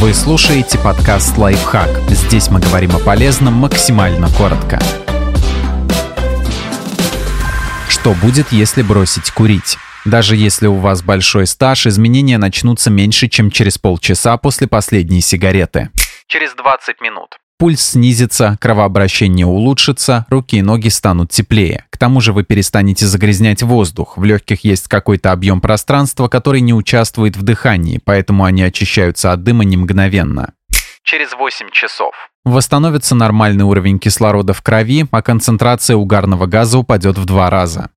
Вы слушаете подкаст «Лайфхак». Здесь мы говорим о полезном максимально коротко. Что будет, если бросить курить? Даже если у вас большой стаж, изменения начнутся меньше, чем через полчаса после последней сигареты. Через 20 минут. Пульс снизится, кровообращение улучшится, руки и ноги станут теплее. К тому же вы перестанете загрязнять воздух. В легких есть какой-то объем пространства, который не участвует в дыхании, поэтому они очищаются от дыма не мгновенно. Через 8 часов. Восстановится нормальный уровень кислорода в крови, а концентрация угарного газа упадет в два раза.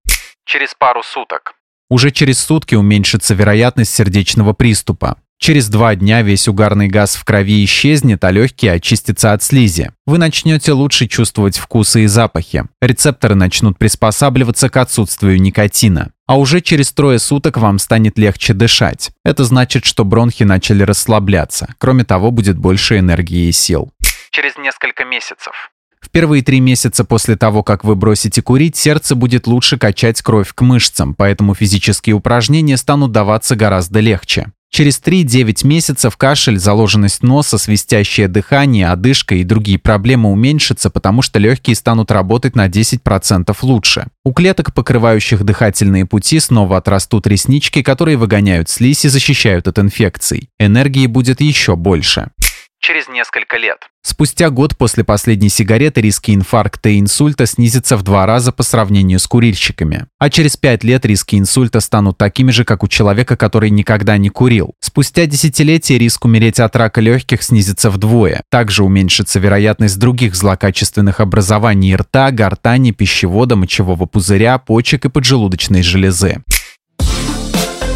Через пару суток. Уже через сутки уменьшится вероятность сердечного приступа. Через два дня весь угарный газ в крови исчезнет, а легкие очистятся от слизи. Вы начнете лучше чувствовать вкусы и запахи. Рецепторы начнут приспосабливаться к отсутствию никотина. А уже через трое суток вам станет легче дышать. Это значит, что бронхи начали расслабляться. Кроме того, будет больше энергии и сил. Через несколько месяцев. В первые три месяца после того, как вы бросите курить, сердце будет лучше качать кровь к мышцам, поэтому физические упражнения станут даваться гораздо легче. Через 3-9 месяцев кашель, заложенность носа, свистящее дыхание, одышка и другие проблемы уменьшатся, потому что легкие станут работать на 10% лучше. У клеток, покрывающих дыхательные пути, снова отрастут реснички, которые выгоняют слизь и защищают от инфекций. Энергии будет еще больше через несколько лет. Спустя год после последней сигареты риски инфаркта и инсульта снизятся в два раза по сравнению с курильщиками. А через пять лет риски инсульта станут такими же, как у человека, который никогда не курил. Спустя десятилетия риск умереть от рака легких снизится вдвое. Также уменьшится вероятность других злокачественных образований рта, гортани, пищевода, мочевого пузыря, почек и поджелудочной железы.